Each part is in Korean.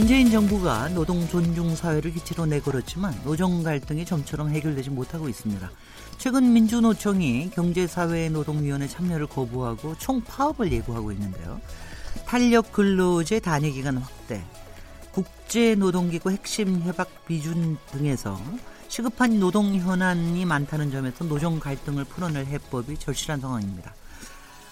문재인 정부가 노동 존중 사회를 기치로 내걸었지만 노정 갈등이 점처럼 해결되지 못하고 있습니다. 최근 민주노총이 경제사회노동위원회 참여를 거부하고 총파업을 예고하고 있는데요. 탄력 근로제 단위 기간 확대, 국제노동기구 핵심 협약 비준 등에서 시급한 노동 현안이 많다는 점에서 노정 갈등을 풀어낼 해법이 절실한 상황입니다.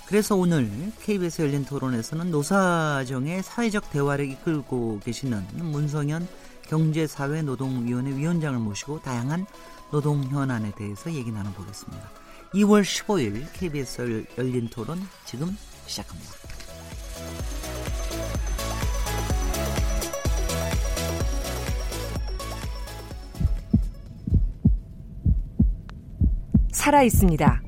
그래서 오늘 KBS 열린 토론에서는 노사정의 사회적 대화를 이끌고 계시는 문성현 경제사회노동위원회 위원장을 모시고 다양한 노동 현안에 대해서 얘기 나눠보겠습니다. 2월 15일 KBS 열린 토론 지금 시작합니다. 살아 있습니다.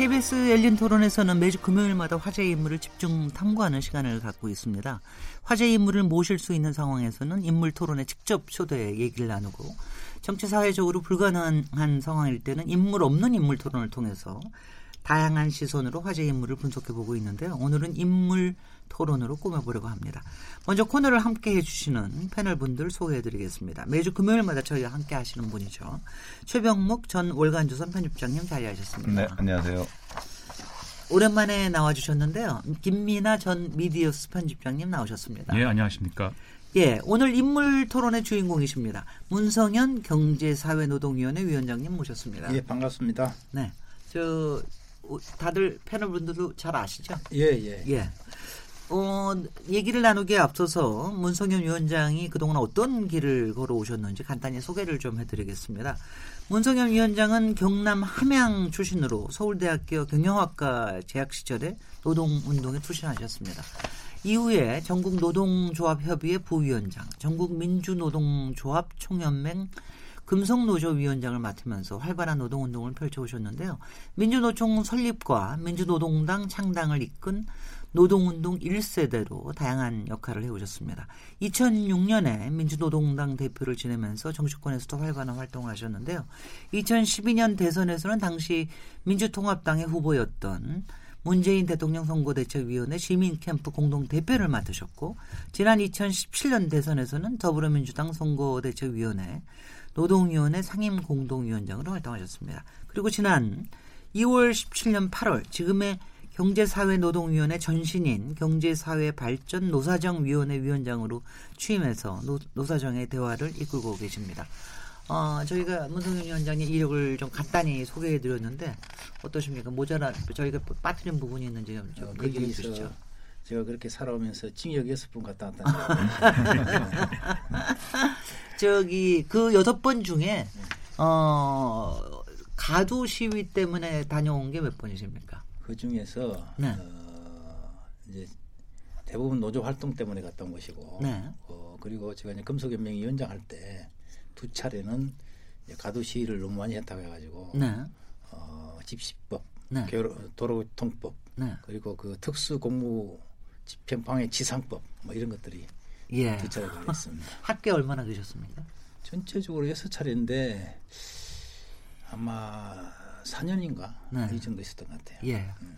KBS 열린 토론에서는 매주 금요일마다 화제 인물을 집중 탐구하는 시간을 갖고 있습니다. 화제 인물을 모실 수 있는 상황에서는 인물 토론에 직접 초대해 얘기를 나누고 정치 사회적으로 불가능한 상황일 때는 인물 없는 인물 토론을 통해서 다양한 시선으로 화제 인물을 분석해 보고 있는데요. 오늘은 인물 토론으로 꾸며보려고 합니다. 먼저 코너를 함께 해주시는 패널 분들 소개해드리겠습니다. 매주 금요일마다 저희와 함께 하시는 분이죠. 최병목 전 월간조선 편집장님 자리하셨습니다. 네, 안녕하세요. 오랜만에 나와주셨는데요. 김미나 전 미디어스 편집장님 나오셨습니다. 예, 안녕하십니까. 예, 오늘 인물 토론의 주인공이십니다. 문성현 경제사회노동위원회 위원장님 모셨습니다. 예, 반갑습니다. 네, 저 다들 패널분들도 잘 아시죠? 예, 예. 예. 어, 얘기를 나누기에 앞서서 문성현 위원장이 그동안 어떤 길을 걸어오셨는지 간단히 소개를 좀 해드리겠습니다. 문성현 위원장은 경남 함양 출신으로 서울대학교 경영학과 재학 시절에 노동운동에 투신하셨습니다. 이후에 전국노동조합협의회 부위원장, 전국민주노동조합 총연맹 금속노조 위원장을 맡으면서 활발한 노동운동을 펼쳐오셨는데요. 민주노총 설립과 민주노동당 창당을 이끈 노동운동 1세대로 다양한 역할을 해오셨습니다. 2006년에 민주노동당 대표를 지내면서 정치권에서도 활발한 활동을 하셨는데요. 2012년 대선에서는 당시 민주통합당의 후보였던 문재인 대통령 선거대책위원회 시민캠프 공동대표를 맡으셨고 지난 2017년 대선에서는 더불어민주당 선거대책위원회 노동위원회 상임공동위원장으로 활동하셨습니다. 그리고 지난 2월 17년 8월 지금의 경제사회노동위원회 전신인 경제사회발전 노사정위원회 위원장으로 취임해서 노, 사정의 대화를 이끌고 계십니다. 어, 저희가 문성현 위원장의 이력을 좀 간단히 소개해 드렸는데 어떠십니까? 모자라 저희가 빠뜨린 부분이 있는지 좀, 좀 어, 얘기해 주시죠. 제가 그렇게 살아오면서 징역 여섯 번 갔다 왔다는 저기 그 여섯 번 중에 어 가두 시위 때문에 다녀온 게 몇 번이십니까? 그 중에서 네. 어, 이제 대부분 노조 활동 때문에 갔다 온 것이고 네. 어, 그리고 제가 이제 금속연맹 위원장 할 때 두 차례는 가두 시위를 너무 많이 했다고 해가지고 네. 어, 집시법, 네. 도로교통법 네. 그리고 그 특수공무 집행방해 지상법 뭐 이런 것들이 예. 두 차례 걸렸습니다. 학교 얼마나 계셨습니까? 전체적으로 여섯 차례인데 아마 4년인가 네. 이 정도 있었던 것 같아요. 예. 음.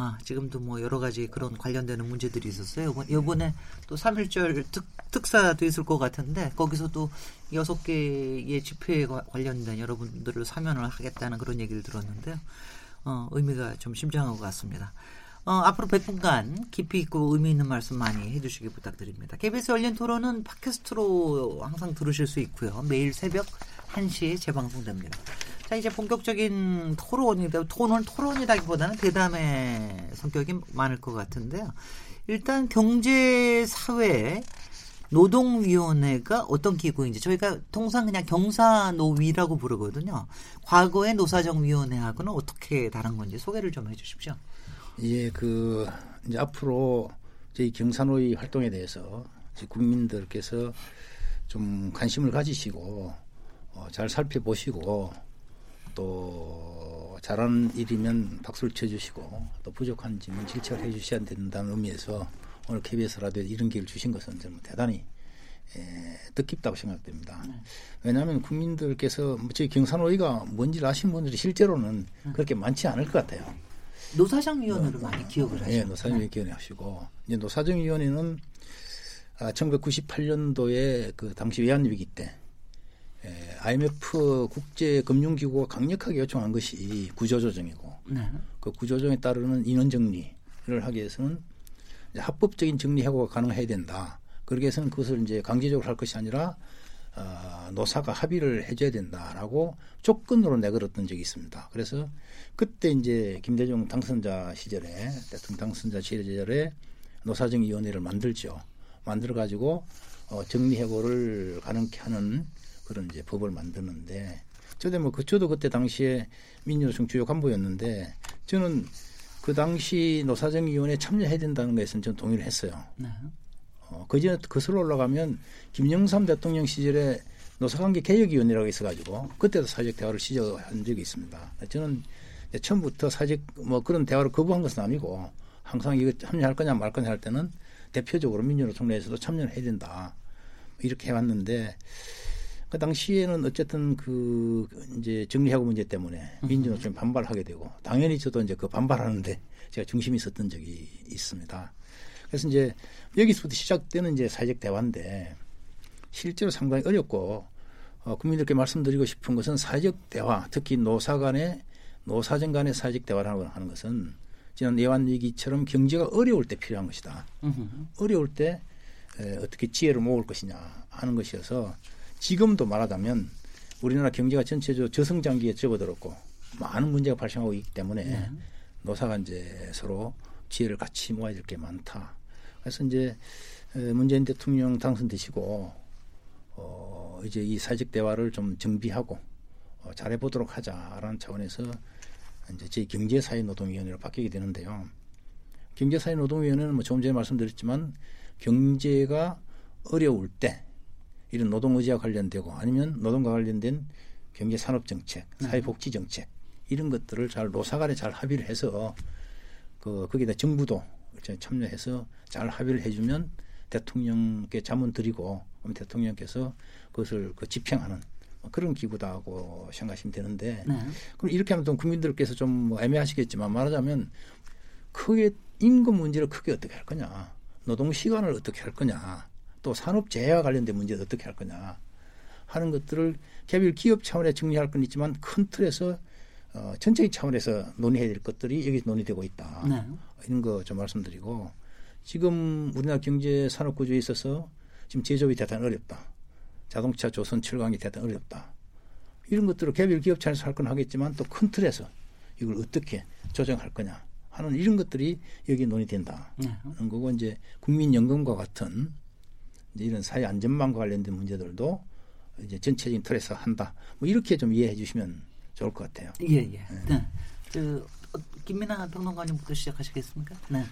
아, 지금도 뭐 여러 가지 그런 관련되는 문제들이 있었어요. 요번 에 또 3.1절 특, 특사도 있을 것 같은데 거기서도 여섯 개의 집회에 관련된 여러분들을 사면을 하겠다는 그런 얘기를 들었는데요. 어, 의미가 좀 심장한 것 같습니다. 어, 앞으로 100분간 깊이 있고 의미 있는 말씀 많이 해주시기 부탁드립니다. KBS 열린 토론은 팟캐스트로 항상 들으실 수 있고요. 매일 새벽 1시에 재방송됩니다. 자, 이제 본격적인 토론이다. 토론, 토론이라기보다는 대담의 성격이 많을 것 같은데요. 일단 경제, 사회, 노동위원회가 어떤 기구인지 저희가 통상 그냥 경사노위라고 부르거든요. 과거의 노사정위원회하고는 어떻게 다른 건지 소개를 좀 해주십시오. 예, 그 이제 앞으로 저희 경사노위 활동에 대해서 국민들께서 좀 관심을 가지시고 어, 잘 살펴보시고 또 잘하는 일이면 박수를 쳐주시고 또 부족한 점은 질책을 해주셔야 된다는 의미에서 오늘 KBS 라디오에 이런 기회를 주신 것은 저는 대단히 에, 뜻깊다고 생각됩니다. 네. 왜냐하면 국민들께서 뭐 저희 경산호위가 뭔지 아시는 분들이 실제로는 음. 그렇게 많지 않을 것 같아요. 노사정위원회로 많이 기억을 하시죠. 네, 노사정위원회 네. 하시고 이제 노사정위원회는 아, 1998년도에 그 당시 외환위기 때 에, IMF 국제금융기구가 강력하게 요청한 것이 구조조정이고 네. 그 구조조정에 따르는 인원 정리를 하기 위해서는 합법적인 정리 해고가 가능해야 된다. 그러기 위해서는 그것을 이제 강제적으로 할 것이 아니라 어, 노사가 합의를 해줘야 된다라고 조건으로 내걸었던 적이 있습니다. 그래서 그때 이제 김대중 당선자 시절에 대통령 당선자 시절에 노사정위원회를 만들죠. 만들어 가지고 어, 정리해고를 가능케 하는 그런 이제 법을 만드는데 저도 뭐 그, 저도 그때 당시에 민주노총 주요 간부였는데 저는 그 당시 노사정위원회 참여해야 된다는 것에는 저는 동의를 했어요. 네. 어, 그 전에 그슬로 올라가면 김영삼 대통령 시절에 노사관계 개혁위원회라고 있어가지고 그때도 사회적 대화를 시작한 적이 있습니다. 저는 처음부터 사회적 뭐 그런 대화를 거부한 것은 아니고 항상 이거 참여할 거냐 말 거냐 할 때는 대표적으로 민주노총 내에서도 참여를 해야 된다 이렇게 해왔는데 그 당시에는 어쨌든 그 이제 정리하고 문제 때문에 민주노총이 반발하게 되고 당연히 저도 이제 그 반발하는데 제가 중심이 있었던 적이 있습니다. 그래서 이제 여기서부터 시작되는 이제 사회적 대화인데 실제로 상당히 어렵고 어, 국민들께 말씀드리고 싶은 것은 사회적 대화, 특히 노사 간의 노사정 간의 사회적 대화라고 하는 것은 지난 예완 위기처럼 경제가 어려울 때 필요한 것이다. 어려울 때 에, 어떻게 지혜를 모을 것이냐 하는 것이어서 지금도 말하자면 우리나라 경제가 전체적으로 저성장기에 접어들었고 많은 문제가 발생하고 있기 때문에 네. 노사가 이제 서로 지혜를 같이 모아야 될 게 많다. 그래서 이제 문재인 대통령 당선되시고 어 이제 이 사회적 대화를 좀 정비하고 어 잘해 보도록 하자라는 차원에서 이제 제 경제사회노동위원회로 바뀌게 되는데요. 경제사회노동위원회는 뭐 조금 전에 말씀드렸지만 경제가 어려울 때 이런 노동 의지와 관련되고 아니면 노동과 관련된 경제 산업 정책, 네. 사회 복지 정책 이런 것들을 잘 노사간에 잘 합의를 해서 그 거기다 정부도 참여해서 잘 합의를 해주면 대통령께 자문 드리고 대통령께서 그것을 그 집행하는 그런 기구다고 생각하시면 되는데 네. 그럼 이렇게 하면 또 국민들께서 좀뭐 애매하시겠지만 말하자면 크게 임금 문제를 크게 어떻게 할 거냐 노동 시간을 어떻게 할 거냐 또 산업 재해와 관련된 문제를 어떻게 할 거냐 하는 것들을 개별 기업 차원에 정리할 건 있지만 큰 틀에서 어, 전체적 차원에서 논의해야 될 것들이 여기 논의되고 있다. 네. 이런 거 좀 말씀드리고 지금 우리나라 경제 산업 구조에 있어서 지금 제조업이 대단히 어렵다. 자동차 조선 철강이 대단히 어렵다. 이런 것들을 개별 기업 차원에서 할 건 하겠지만 또 큰 틀에서 이걸 어떻게 조정할 거냐 하는 이런 것들이 여기 논의된다. 네. 그런 거고 이제 국민연금과 같은 이런 사회 안전망과 관련된 문제들도 이제 전체적인 틀에서 한다. 뭐 이렇게 좀 이해해 주시면 좋을 것 같아요. 예, 예. 네. 네. 그 김민아 평론가님부터 시작하시겠습니까? 네.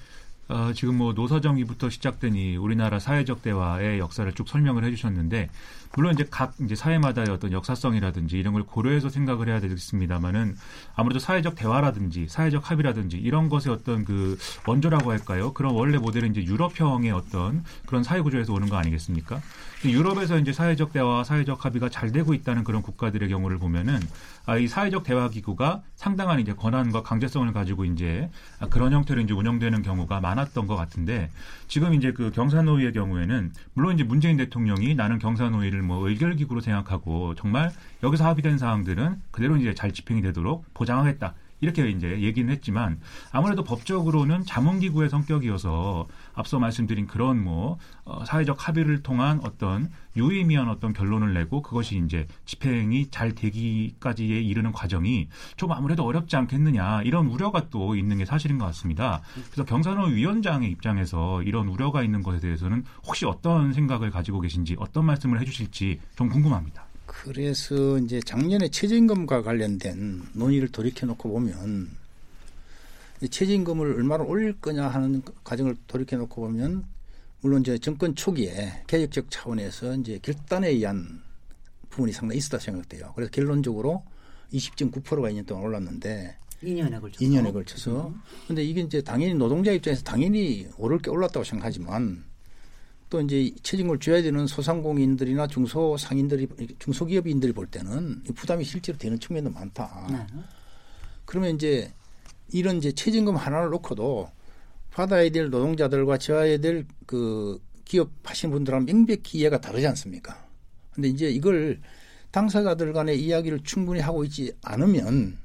어, 지금 뭐 노사정위부터 시작되니 우리나라 사회적 대화의 역사를 쭉 설명을 해주셨는데 물론 이제 각 이제 사회마다의 어떤 역사성이라든지 이런 걸 고려해서 생각을 해야 되겠습니다만은 아무래도 사회적 대화라든지 사회적 합의라든지 이런 것의 어떤 그 원조라고 할까요? 그런 원래 모델은 이제 유럽형의 어떤 그런 사회 구조에서 오는 거 아니겠습니까? 유럽에서 이제 사회적 대화, 사회적 합의가 잘 되고 있다는 그런 국가들의 경우를 보면은 아, 이 사회적 대화 기구가 상당한 이제 권한과 강제성을 가지고 이제 그런 형태로 이제 운영되는 경우가 많 았던 것 같은데 지금 이제 그 경사노위의 경우에는 물론 이제 문재인 대통령이 나는 경사노위를 뭐 의결기구로 생각하고 정말 여기서 합의된 사항들은 그대로 이제 잘 집행이 되도록 보장하겠다 이렇게 이제 얘기는 했지만 아무래도 법적으로는 자문기구의 성격이어서 앞서 말씀드린 그런 뭐 어, 사회적 합의를 통한 어떤 유의미한 어떤 결론을 내고 그것이 이제 집행이 잘 되기까지에 이르는 과정이 좀 아무래도 어렵지 않겠느냐 이런 우려가 또 있는 게 사실인 것 같습니다. 그래서 경산호 위원장의 입장에서 이런 우려가 있는 것에 대해서는 혹시 어떤 생각을 가지고 계신지 어떤 말씀을 해주실지 좀 궁금합니다. 그래서 이제 작년에 최저임금과 관련된 논의를 돌이켜 놓고 보면 최저임금을 얼마나 올릴 거냐 하는 과정을 돌이켜 놓고 보면 물론 이제 정권 초기에 개혁적 차원에서 이제 결단에 의한 부분이 상당히 있었다 생각돼요. 그래서 결론적으로 20.9%가 2년 동안 올랐는데 2년에 걸쳐서 2년에 걸쳐서 음. 근데 이게 이제 당연히 노동자 입장에서 당연히 오를 게 올랐다고 생각하지만 또 이제 최저임금을 줘야 되는 소상공인들이나 중소상인들이 중소기업인들이 볼 때는 부담이 실제로 되는 측면도 많다. 네. 그러면 이제 이런 이제 최저임금 하나를 놓고도 받아야 될 노동자들과 지어야 될 그 기업 하신 분들하고 명백히 이해가 다르지 않습니까? 근데 이제 이걸 당사자들 간의 이야기를 충분히 하고 있지 않으면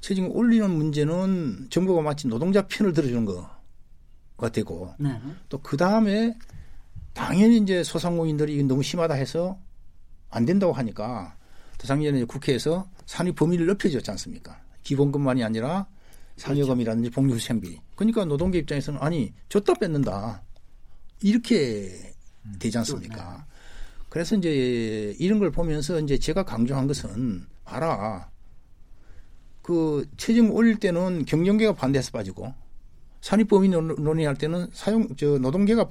최저임금 올리는 문제는 정부가 마치 노동자 편을 들어주는 거가 되고 네. 또그 다음에 당연히 이제 소상공인들이 너무 심하다 해서 안 된다고 하니까 작년에 국회에서 산입 범위를 넓혀줬지 않습니까? 기본금만이 아니라 상여금이라든지 복리후생비. 그러니까 노동계 입장에서는 아니 줬다 뺏는다 이렇게 되지 않습니까? 그래서 이제 이런 걸 보면서 이제 제가 강조한 것은 봐라. 그 체증 올릴 때는 경영계가 반대해서 빠지고 산입 범위 논의할 때는 사용 저 노동계가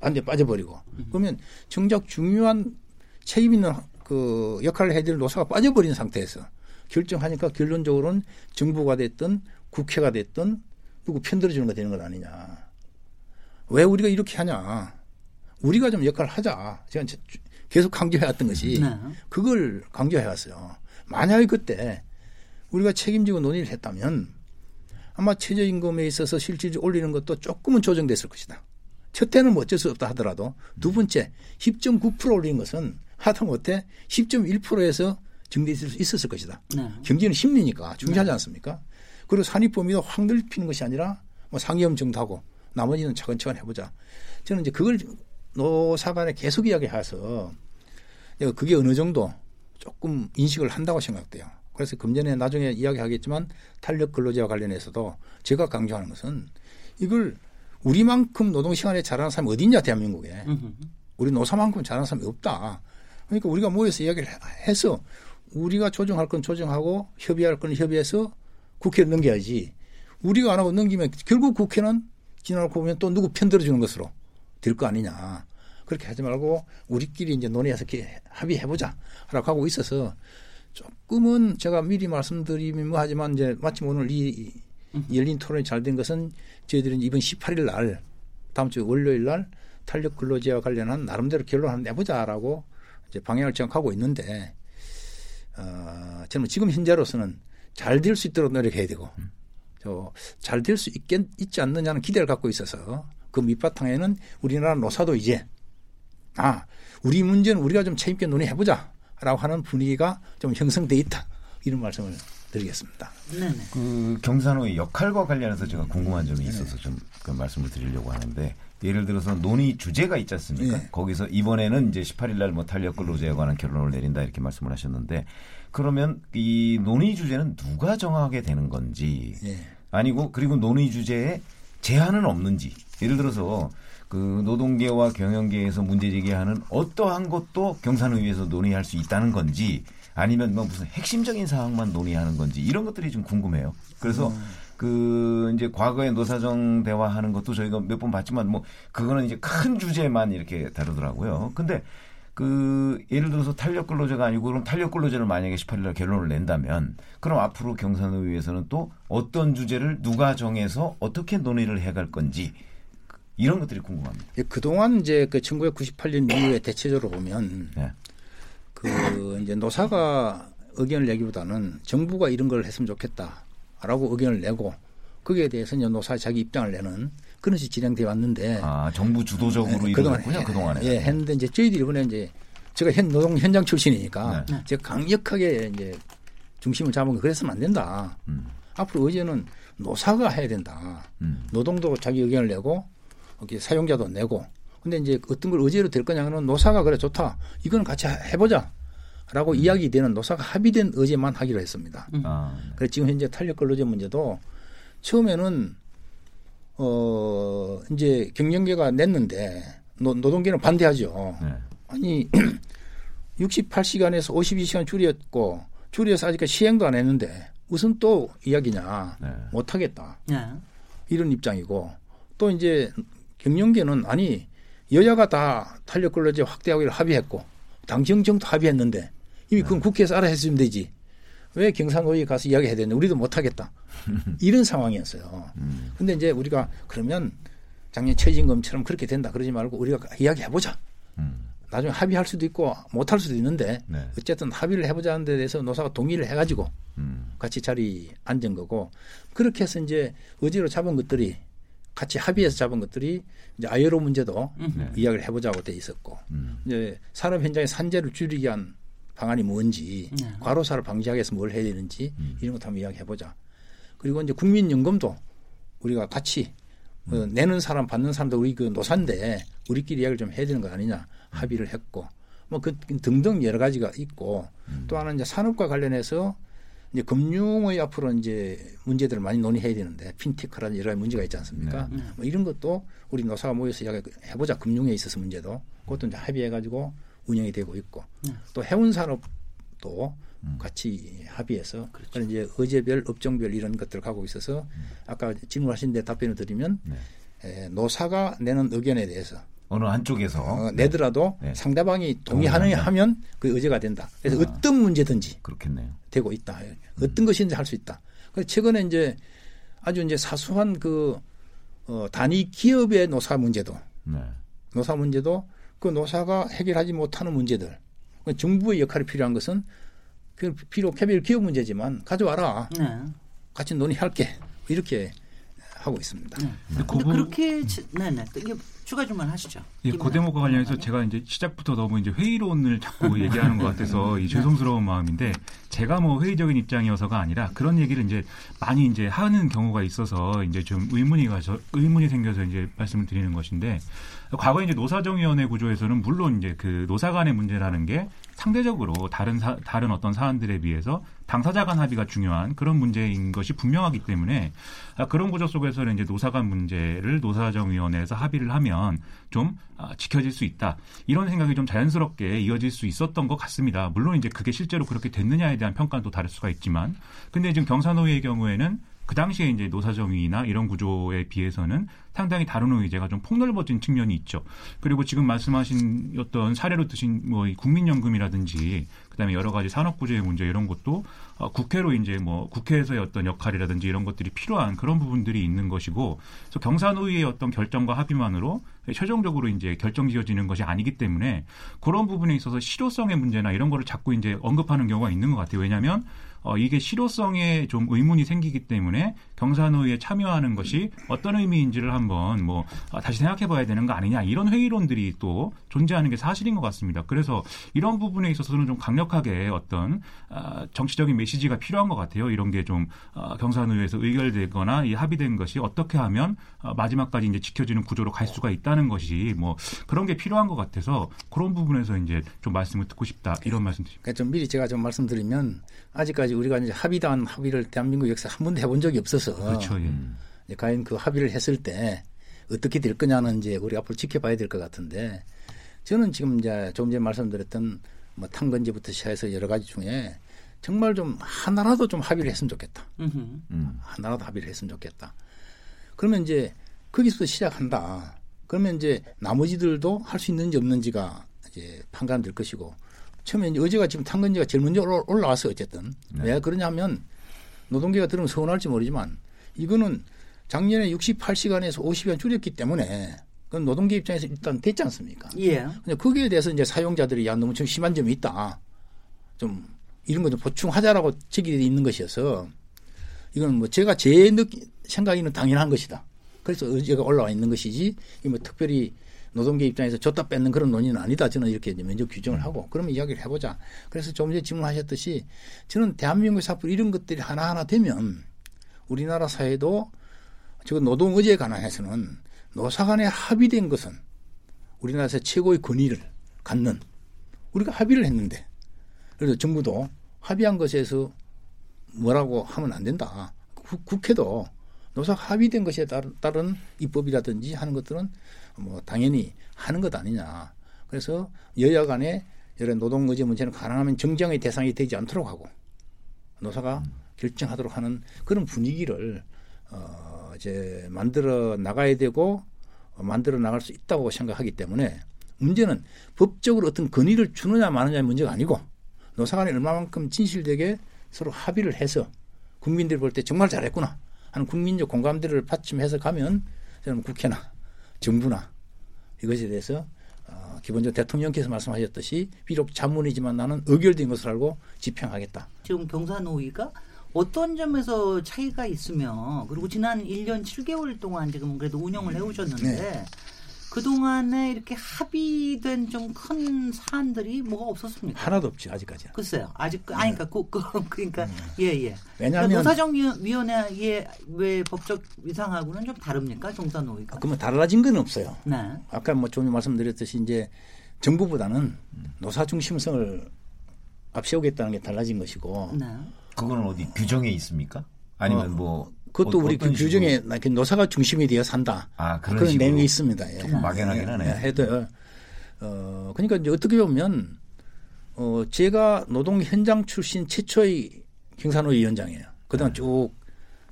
반대 빠져버리고 그러면 정작 중요한 책임 있는 그 역할을 해야 될 노사가 빠져버린 상태에서 결정하니까 결론적으로는 정부가 됐든 국회가 됐든 누구 편들어주는 거 되는 것 아니냐. 왜 우리가 이렇게 하냐. 우리가 좀 역할을 하자. 제가 계속 강조해왔던 것이 네. 그걸 강조해왔어요. 만약에 그때 우리가 책임지고 논의를 했다면 아마 최저임금에 있어서 실질적으로 올리는 것도 조금은 조정됐을 것이다. 첫 해는 뭐 어쩔 수 없다 하더라도 두 번째 10.9% 올린 것은 하다못해 10.1%에서 정리될 수 있었을 것이다. 네. 경제는 심리니까 중요하지 네. 않습니까? 그리고 산입 범위도 확 넓히는 것이 아니라 뭐 상위험 정도하고 나머지는 차근차근 해보자. 저는 이제 그걸 노사 간에 계속 이야기해서 그게 어느 정도 조금 인식을 한다고 생각돼요. 그래서 금년에 나중에 이야기하겠지만 탄력 근로제와 관련해서도 제가 강조하는 것은 이걸 우리만큼 노동 시간에 잘하는 사람이 어디 있냐 대한민국에 우리 노사만큼 잘하는 사람이 없다. 그러니까 우리가 모여서 이야기를 해서 우리가 조정할 건 조정하고 협의할 건 협의해서 국회를 넘겨야지. 우리가 안 하고 넘기면 결국 국회는 지나고 보면 또 누구 편 들어 주는 것으로 될 거 아니냐. 그렇게 하지 말고 우리끼리 이제 논의해서 이렇게 합의해보자. 라고 하고 있어서 조금은 제가 미리 말씀드리면 뭐 하지만 이제 마침 오늘 이 열린 토론이 잘 된 것은 저희들은 이번 18일 날 다음 주 월요일 날 탄력 근로제와 관련한 나름대로 결론 을 내보자라고 이제 방향을 정하고 있는데 어, 저는 지금 현재로서는 잘 될 수 있도록 노력해야 되고 잘 될 수 있겠 있지 않느냐는 기대를 갖고 있어서 그 밑바탕에는 우리나라 노사도 이제 아 우리 문제는 우리가 좀 책임있게 논의해보자라고 하는 분위기가 좀 형성돼 있다 이런 말씀을 드리겠습니다. 네네. 그 경산호의 역할과 관련해서 제가 궁금한 점이 있어서 좀 그 말씀을 드리려고 하는데 예를 들어서 논의 주제가 있지 않습니까? 네. 거기서 이번에는 이제 18일 날뭐 탄력 근로제에 관한 결론을 내린다 이렇게 말씀을 하셨는데 그러면 이 논의 주제는 누가 정하게 되는 건지 네. 아니고 그리고 논의 주제에 제한은 없는지 예를 들어서 그 노동계와 경영계에서 문제 제기하는 어떠한 것도 경산의회에서 논의할 수 있다는 건지 아니면 뭐 무슨 핵심적인 사항만 논의하는 건지 이런 것들이 좀 궁금해요. 그래서 음. 그 이제 과거에 노사정 대화하는 것도 저희가 몇 번 봤지만 뭐 그거는 이제 큰 주제만 이렇게 다루더라고요. 근데 그 예를 들어서 탄력 근로제가 아니고 그럼 탄력 근로제를 만약에 18일 날 결론을 낸다면 그럼 앞으로 경산의회에서는 또 어떤 주제를 누가 정해서 어떻게 논의를 해갈 건지 이런 것들이 궁금합니다. 예, 그동안 이제 그 1998년 이후에 대체적으로 보면 네. 그 이제 노사가 의견을 내기보다는 정부가 이런 걸 했으면 좋겠다라고 의견을 내고 거기에 대해서 이제 노사 자기 입장을 내는 그런 식이 진행돼 왔는데 아 정부 주도적으로 네, 이루어졌군요 그동안에 예 했는데 이제 저희들이 이번에 이제 제가 현 노동 현장 출신이니까 네. 제가 강력하게 이제 중심을 잡은 거 그랬으면 안 된다. 음. 앞으로 의제는 노사가 해야 된다. 음. 노동도 자기 의견을 내고 사용자도 내고 근데 이제 어떤 걸 의제로 될 거냐는 노사가 그래 좋다. 이건 같이 해보자. 라고 음. 이야기되는 노사가 합의된 의제만 하기로 했습니다. 음. 아, 네. 그래서 지금 현재 탄력 근로제 문제도 처음에는 어 이제 경영계가 냈는데 노, 노동계는 반대하죠. 네. 아니 68시간에서 52시간 줄였고 줄여서 아직까지 시행도 안 했는데 무슨 또 이야기냐 네. 못하겠다 네. 이런 입장이고 또 이제 경영계는 아니 여야가 다 탄력 근로제 확대하기로 합의했고 당정정도 합의했는데 이미 그건 네. 국회에서 알아 했으면 되지 왜 경상도에 가서 이야기해야 되냐 우리도 못하겠다 이런 상황이었어요. 음. 근데 이제 우리가 그러면 작년 최진검처럼 그렇게 된다 그러지 말고 우리가 이야기해보자. 음. 나중에 합의할 수도 있고 못할 수도 있는데 네. 어쨌든 합의를 해보자는 데 대해서 노사가 동의를 해가지고 음. 같이 자리 앉은 거고 그렇게 해서 이제 의지로 잡은 것들이 같이 합의해서 잡은 것들이 이제 아이로 문제도 음. 네. 이야기를 해보자고 돼 있었고 음. 이제 산업 현장의 산재를 줄이기 위한 방안이 뭔지 네. 과로사를 방지하기 위해서 뭘 해야 되는지 음. 이런 것도 한번 이야기해보자. 그리고 이제 국민연금도 우리가 같이 어, 내는 사람 받는 사람도 우리 그 노사인데 우리끼리 이야기를 좀 해야 되는 거 아니냐 합의를 했고 뭐 그 등등 여러 가지가 있고 음. 또 하나 이제 산업과 관련해서 이제 금융의 앞으로 이제 문제들을 많이 논의해야 되는데 핀테크라는 여러 가지 문제가 있지 않습니까? 네. 뭐 이런 것도 우리 노사가 모여서 이야기해보자 금융에 있어서 문제도 그것도 이제 합의해가지고 운영이 되고 있고 네. 또 해운 산업도 음. 같이 합의해서 그렇죠. 이제 의제별 업종별 이런 것들을 가고 있어서 음. 아까 질문하신 데 답변을 드리면 네. 에, 노사가 내는 의견에 대해서 어느 한쪽에서 어, 내더라도 네. 상대방이 동의하느냐 하면 그 의제가 된다. 그래서 아. 어떤 문제든지 그렇겠네요. 되고 있다. 음. 어떤 것인지 할 수 있다. 그래서 최근에 이제 아주 이제 사소한 그 어, 단위 기업의 노사 문제도 네. 노사 문제도 그 노사가 해결하지 못하는 문제들 정부의 역할이 필요한 것은 그 비록 개별 기업 문제지만 가져와라. 네. 같이 논의할게. 이렇게 하고 있습니다. 네. 근데 그 그렇게 네네 이게 추가 질문 하시죠. 예, 그 대목과 관련해서 제가 이제 시작부터 너무 이제 회의론을 자꾸 얘기하는 것 같아서 이 죄송스러운 마음인데 제가 뭐 회의적인 입장이어서가 아니라 그런 얘기를 이제 많이 이제 하는 경우가 있어서 이제 좀 의문이 가서 의문이 생겨서 이제 말씀을 드리는 것인데 과거 이제 노사정위원회 구조에서는 물론 이제 그 노사 간의 문제라는 게 상대적으로 다른 사, 다른 어떤 사안들에 비해서 당사자 간 합의가 중요한 그런 문제인 것이 분명하기 때문에 아, 그런 구조 속에서는 이제 노사 간 문제를 노사정위원회에서 합의를 하면 좀 아, 지켜질 수 있다. 이런 생각이 좀 자연스럽게 이어질 수 있었던 것 같습니다. 물론 이제 그게 실제로 그렇게 됐느냐에 대한 평가는 또 다를 수가 있지만 근데 지금 경사노위의 경우에는 그 당시에 이제 노사정위나 이런 구조에 비해서는 상당히 다른 의제가 좀 폭넓어진 측면이 있죠. 그리고 지금 말씀하신 어떤 사례로 드신 뭐 국민연금이라든지 그다음에 여러 가지 산업 구조의 문제 이런 것도 어, 국회로 이제 뭐 국회에서의 어떤 역할이라든지 이런 것들이 필요한 그런 부분들이 있는 것이고 그래서 경산노위의 어떤 결정과 합의만으로 최종적으로 이제 결정 지어지는 것이 아니기 때문에 그런 부분에 있어서 실효성의 문제나 이런 거를 자꾸 이제 언급하는 경우가 있는 것 같아요. 왜냐하면 어, 이게 실효성에 좀 의문이 생기기 때문에 경산호위에 참여하는 것이 어떤 의미인지를 한번 뭐 아, 다시 생각해 봐야 되는 거 아니냐 이런 회의론들이 또 존재하는 게 사실인 것 같습니다. 그래서 이런 부분에 있어서는 좀 강력하게 어떤 아, 정치적인 메시지가 필요한 것 같아요. 이런 게좀 아, 경산호위에서 의결되거나 이 합의된 것이 어떻게 하면 아, 마지막까지 이제 지켜지는 구조로 갈 수가 있다는 것이 뭐 그런 게 필요한 것 같아서 그런 부분에서 이제 좀 말씀을 듣고 싶다 이런 말씀 드립니다. 그러니까 좀 미리 제가 좀 말씀드리면 아직까지 우리가 이제 합의단 합의를 대한민국 역사 한 번도 해본 적이 없어서 그렇죠. 예. 이제 과연 그 합의를 했을 때 어떻게 될 거냐는 이제 우리 앞으로 지켜봐야 될 것 같은데 저는 지금 이제 조금 전에 말씀드렸던 뭐 탄건제부터 시작해서 여러 가지 중에 정말 좀 하나라도 좀 합의를 했으면 좋겠다. 음. 하나라도 합의를 했으면 좋겠다. 그러면 이제 거기서 시작한다. 그러면 이제 나머지들도 할 수 있는지 없는지가 이제 판단될 것이고 처음에 이제 어제가 지금 탄건제가 제일 먼저 올라왔어요. 어쨌든. 네. 왜 그러냐면 노동계가 들으면 서운할지 모르지만 이거는 작년에 68시간에서 50시간 줄였기 때문에 그건 노동계 입장에서 일단 됐지 않습니까? 예. 근데 거기에 대해서 이제 사용자들이 야 너무 좀 심한 점이 있다. 좀 이런 거 좀 보충하자라고 책이 있는 것이어서 이건 뭐 제가 제 느끼, 생각에는 당연한 것이다. 그래서 의제가 올라와 있는 것이지 뭐 특별히 노동계 입장에서 줬다 뺏는 그런 논의는 아니다. 저는 이렇게 이제 면접 규정을 음. 하고 그러면 이야기를 해보자. 그래서 조금 전에 질문하셨듯이 저는 대한민국에서 앞으로 이런 것들이 하나하나 되면 우리나라 사회도 지금 노동 의제에 관해서는 노사 간에 합의된 것은 우리나라에서 최고의 권위를 갖는 우리가 합의를 했는데 그래서 정부도 합의한 것에서 뭐라고 하면 안 된다. 국회도 노사 합의된 것에 따른 입법이라든지 하는 것들은 뭐 당연히 하는 것 아니냐. 그래서 여야 간에 이런 노동 의제 문제는 가능하면 정쟁의 대상이 되지 않도록 하고 노사가 결정하도록 하는 그런 분위기를 어 이제 만들어 나가야 되고 만들어 나갈 수 있다고 생각하기 때문에 문제는 법적으로 어떤 권위를 주느냐 마느냐의 문제가 아니고 노사 간에 얼마만큼 진실되게 서로 합의를 해서 국민들이 볼 때 정말 잘했구나 하는 국민적 공감대를 받침해서 가면 저는 국회나 정부나 이것에 대해서 어, 기본적으로 대통령께서 말씀하셨듯이 비록 자문이지만 나는 의결된 것을 알고 집행하겠다. 지금 경사노위가 어떤 점에서 차이가 있으며 그리고 지난 1년 7개월 동안 지금 그래도 운영을 해오셨는데 네. 그동안에 이렇게 합의된 좀 큰 사안들이 뭐가 없었습니까? 하나도 없죠, 아직까지. 글쎄요. 아직, 아니, 그러니까, 그, 그, 그러니까, 음. 예, 예. 왜냐하면. 그러니까 노사정 위원회의 왜 법적 위상하고는 좀 다릅니까? 종사 노위가? 아, 그러면 달라진 건 없어요. 네. 아까 뭐 좀 말씀드렸듯이 이제 정부보다는 노사 중심성을 앞세우겠다는 게 달라진 것이고. 네. 그거는 어디 규정에 있습니까? 아니면 어, 뭐 그것도 어, 우리 그 규정에 노사가 중심이 되어 산다. 아, 그런, 그런 내용이 있습니다. 예. 조금 막연하긴 하네. 예, 해도 어 그러니까 이제 어떻게 보면 어 제가 노동 현장 출신 최초의 경산호 위원장이에요. 그동안 네. 쭉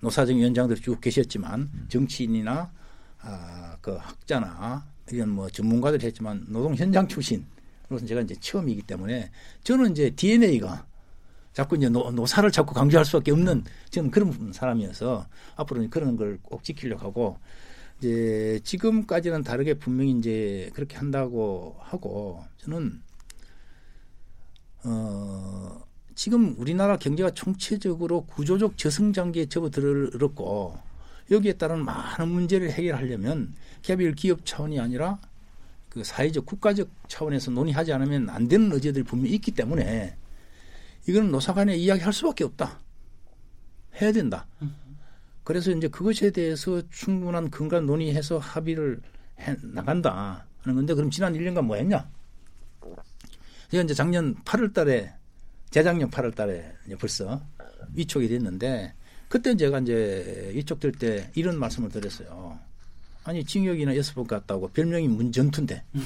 노사정 위원장들이 쭉 계셨지만 정치인이나 아, 그 학자나 이런 뭐 전문가들 했지만 노동 현장 출신으로서 제가 이제 처음이기 때문에 저는 이제 DNA가 자꾸 이제 노, 노사를 자꾸 강조할 수밖에 없는 저는 그런 사람이어서 앞으로 그런 걸 꼭 지키려고 하고 이제 지금까지는 다르게 분명히 이제 그렇게 한다고 하고 저는 어 지금 우리나라 경제가 총체적으로 구조적 저성장기에 접어들었고 여기에 따른 많은 문제를 해결하려면 개별 기업 차원이 아니라 그 사회적 국가적 차원에서 논의하지 않으면 안 되는 의제들이 분명히 있기 때문에 이거는 노사간에 이야기할 수밖에 없다. 해야 된다. 그래서 이제 그것에 대해서 충분한 근간 논의해서 합의를 해 나간다 하는 건데 그럼 지난 1년간 뭐 했냐? 제가 이제 작년 8월 달에 재작년 8월 달에 벌써 위촉이 됐는데 그때 제가 이제 위촉될 때 이런 말씀을 드렸어요. 아니 징역이나 여섯 번 갔다고 별명이 문전투인데 네?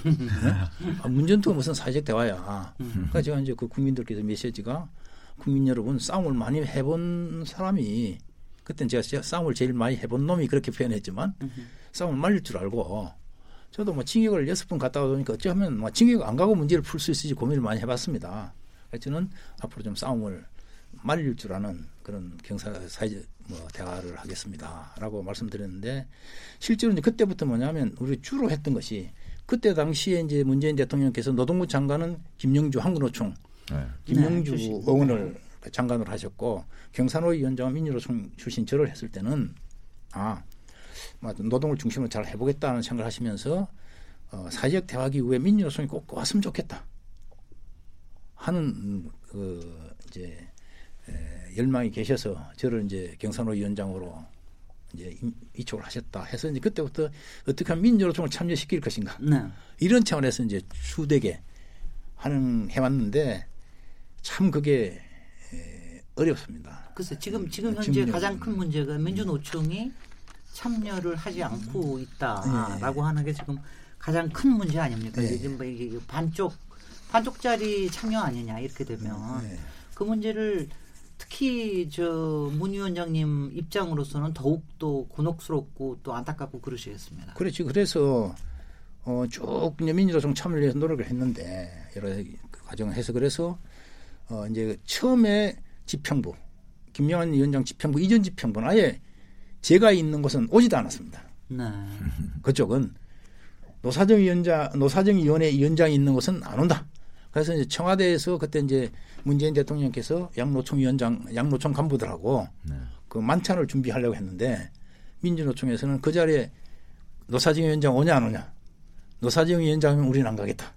아, 문전투가 무슨 사회적 대화야. 그러니까 제가 이제 그 국민들께서 메시지가 국민 여러분 싸움을 많이 해본 사람이 그땐 제가 싸움을 제일 많이 해본 놈이 그렇게 표현했지만 싸움을 말릴 줄 알고 저도 뭐 징역을 여섯 번 갔다 오니까 어쩌면 뭐 징역 안 가고 문제를 풀 수 있을지 고민을 많이 해봤습니다. 그래서 저는 앞으로 좀 싸움을 말릴 줄 아는 그런 경사 사회적 뭐 대화를 하겠습니다라고 말씀드렸는데 실제로 이제 그때부터 뭐냐면 우리 주로 했던 것이 그때 당시에 이제 문재인 대통령께서 노동부 장관은 김영주 한국노총 네. 김영주 네, 의원을 장관으로 하셨고 경산호 위원장은 민주노총 출신 저를 했을 때는 아뭐 노동을 중심으로 잘 해보겠다는 생각을 하시면서 어, 사회적 대화 기구에 민주노총이 꼭 왔으면 좋겠다. 하는 그 이제 에, 열망이 계셔서 저를 이제 경산호 위원장으로 이제 이쪽을 하셨다 해서 이제 그때부터 어떻게 하면 민주노총을 참여시킬 것인가 네. 이런 차원에서 이제 수되게 하는 해왔는데 참 그게 어렵습니다. 글쎄 지금 지금 현재 가장 큰 문제가 민주노총이 참여를 하지 않고 있다라고 네. 하는 게 지금 가장 큰 문제 아닙니까? 네. 지금 뭐 이게 반쪽 반쪽짜리 참여 아니냐 이렇게 되면 네. 그 문제를 특히 저 문 위원장님 입장으로서는 더욱 더 곤혹스럽고 또 안타깝고 그러시겠습니다. 그렇지. 그래서 어, 쭉 민주노총 참여를 위해서 노력을 했는데 여러 그 과정을 해서 그래서 어, 이제 처음에 지평부 김영환 위원장 지평부 이전 지평부는 아예 제가 있는 곳은 오지도 않았습니다. 네. 그쪽은 노사정 위원장 노사정 위원회 위원장이 있는 곳은 안 온다. 그래서 이제 청와대에서 그때 이제 문재인 대통령께서 양노총 위원장 양노총 간부들하고 네. 그 만찬을 준비하려고 했는데 민주노총에서는 그 자리에 노사정 위원장 오냐 안 오냐 노사정 위원장이면 우리는 안 가겠다.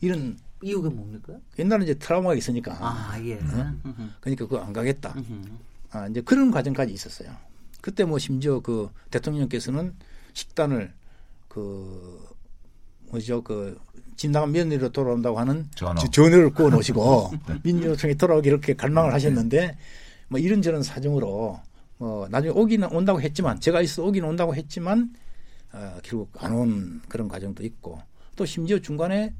이런 이유가 뭡니까? 옛날에 이제 트라우마가 있으니까. 아, 예. 어? 그러니까 그거 안 가겠다. 아, 이제 그런 과정까지 있었어요. 그때 뭐 심지어 그 대통령께서는 식단을 그 뭐죠 그 집 나간 며느리로 돌아온다고 하는 전어. 전어를 구워 놓으시고 네. 민주노총이 돌아오기 이렇게 갈망을 하셨는데 뭐 이런저런 사정으로 뭐 나중에 오기는 온다고 했지만 제가 있어 오기는 온다고 했지만 어, 결국 안 온 그런 과정도 있고 또 심지어 중간에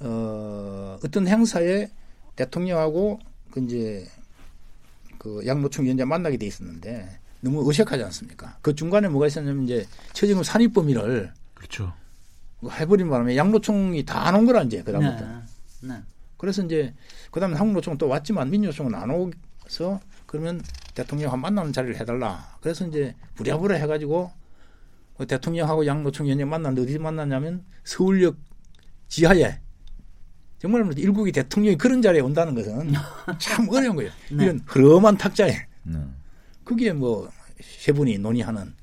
어, 어떤 행사에 대통령하고 그 이제 그 양노총 위원장 만나게 돼 있었는데 너무 어색하지 않습니까? 그 중간에 뭐가 있었냐면 이제 최지금 산입범위를 그렇죠. 해버린 바람에 양노총이 다 안 온 거라 이제 그다음부터. 네. 네. 그래서 이제 그다음에 한국노총은 또 왔지만 민주노총은 안 오서 그러면 대통령하고 만나는 자리를 해달라. 그래서 이제 부랴부랴 해가지고 그 대통령하고 양노총 위원장 만났는데 어디 만났냐면 서울역 지하에 정말 일국이 대통령이 그런 자리에 온다는 것은 참 어려운 거예요. 네. 이런 흐름한 탁자에 네. 그게 뭐세 분이 논의하는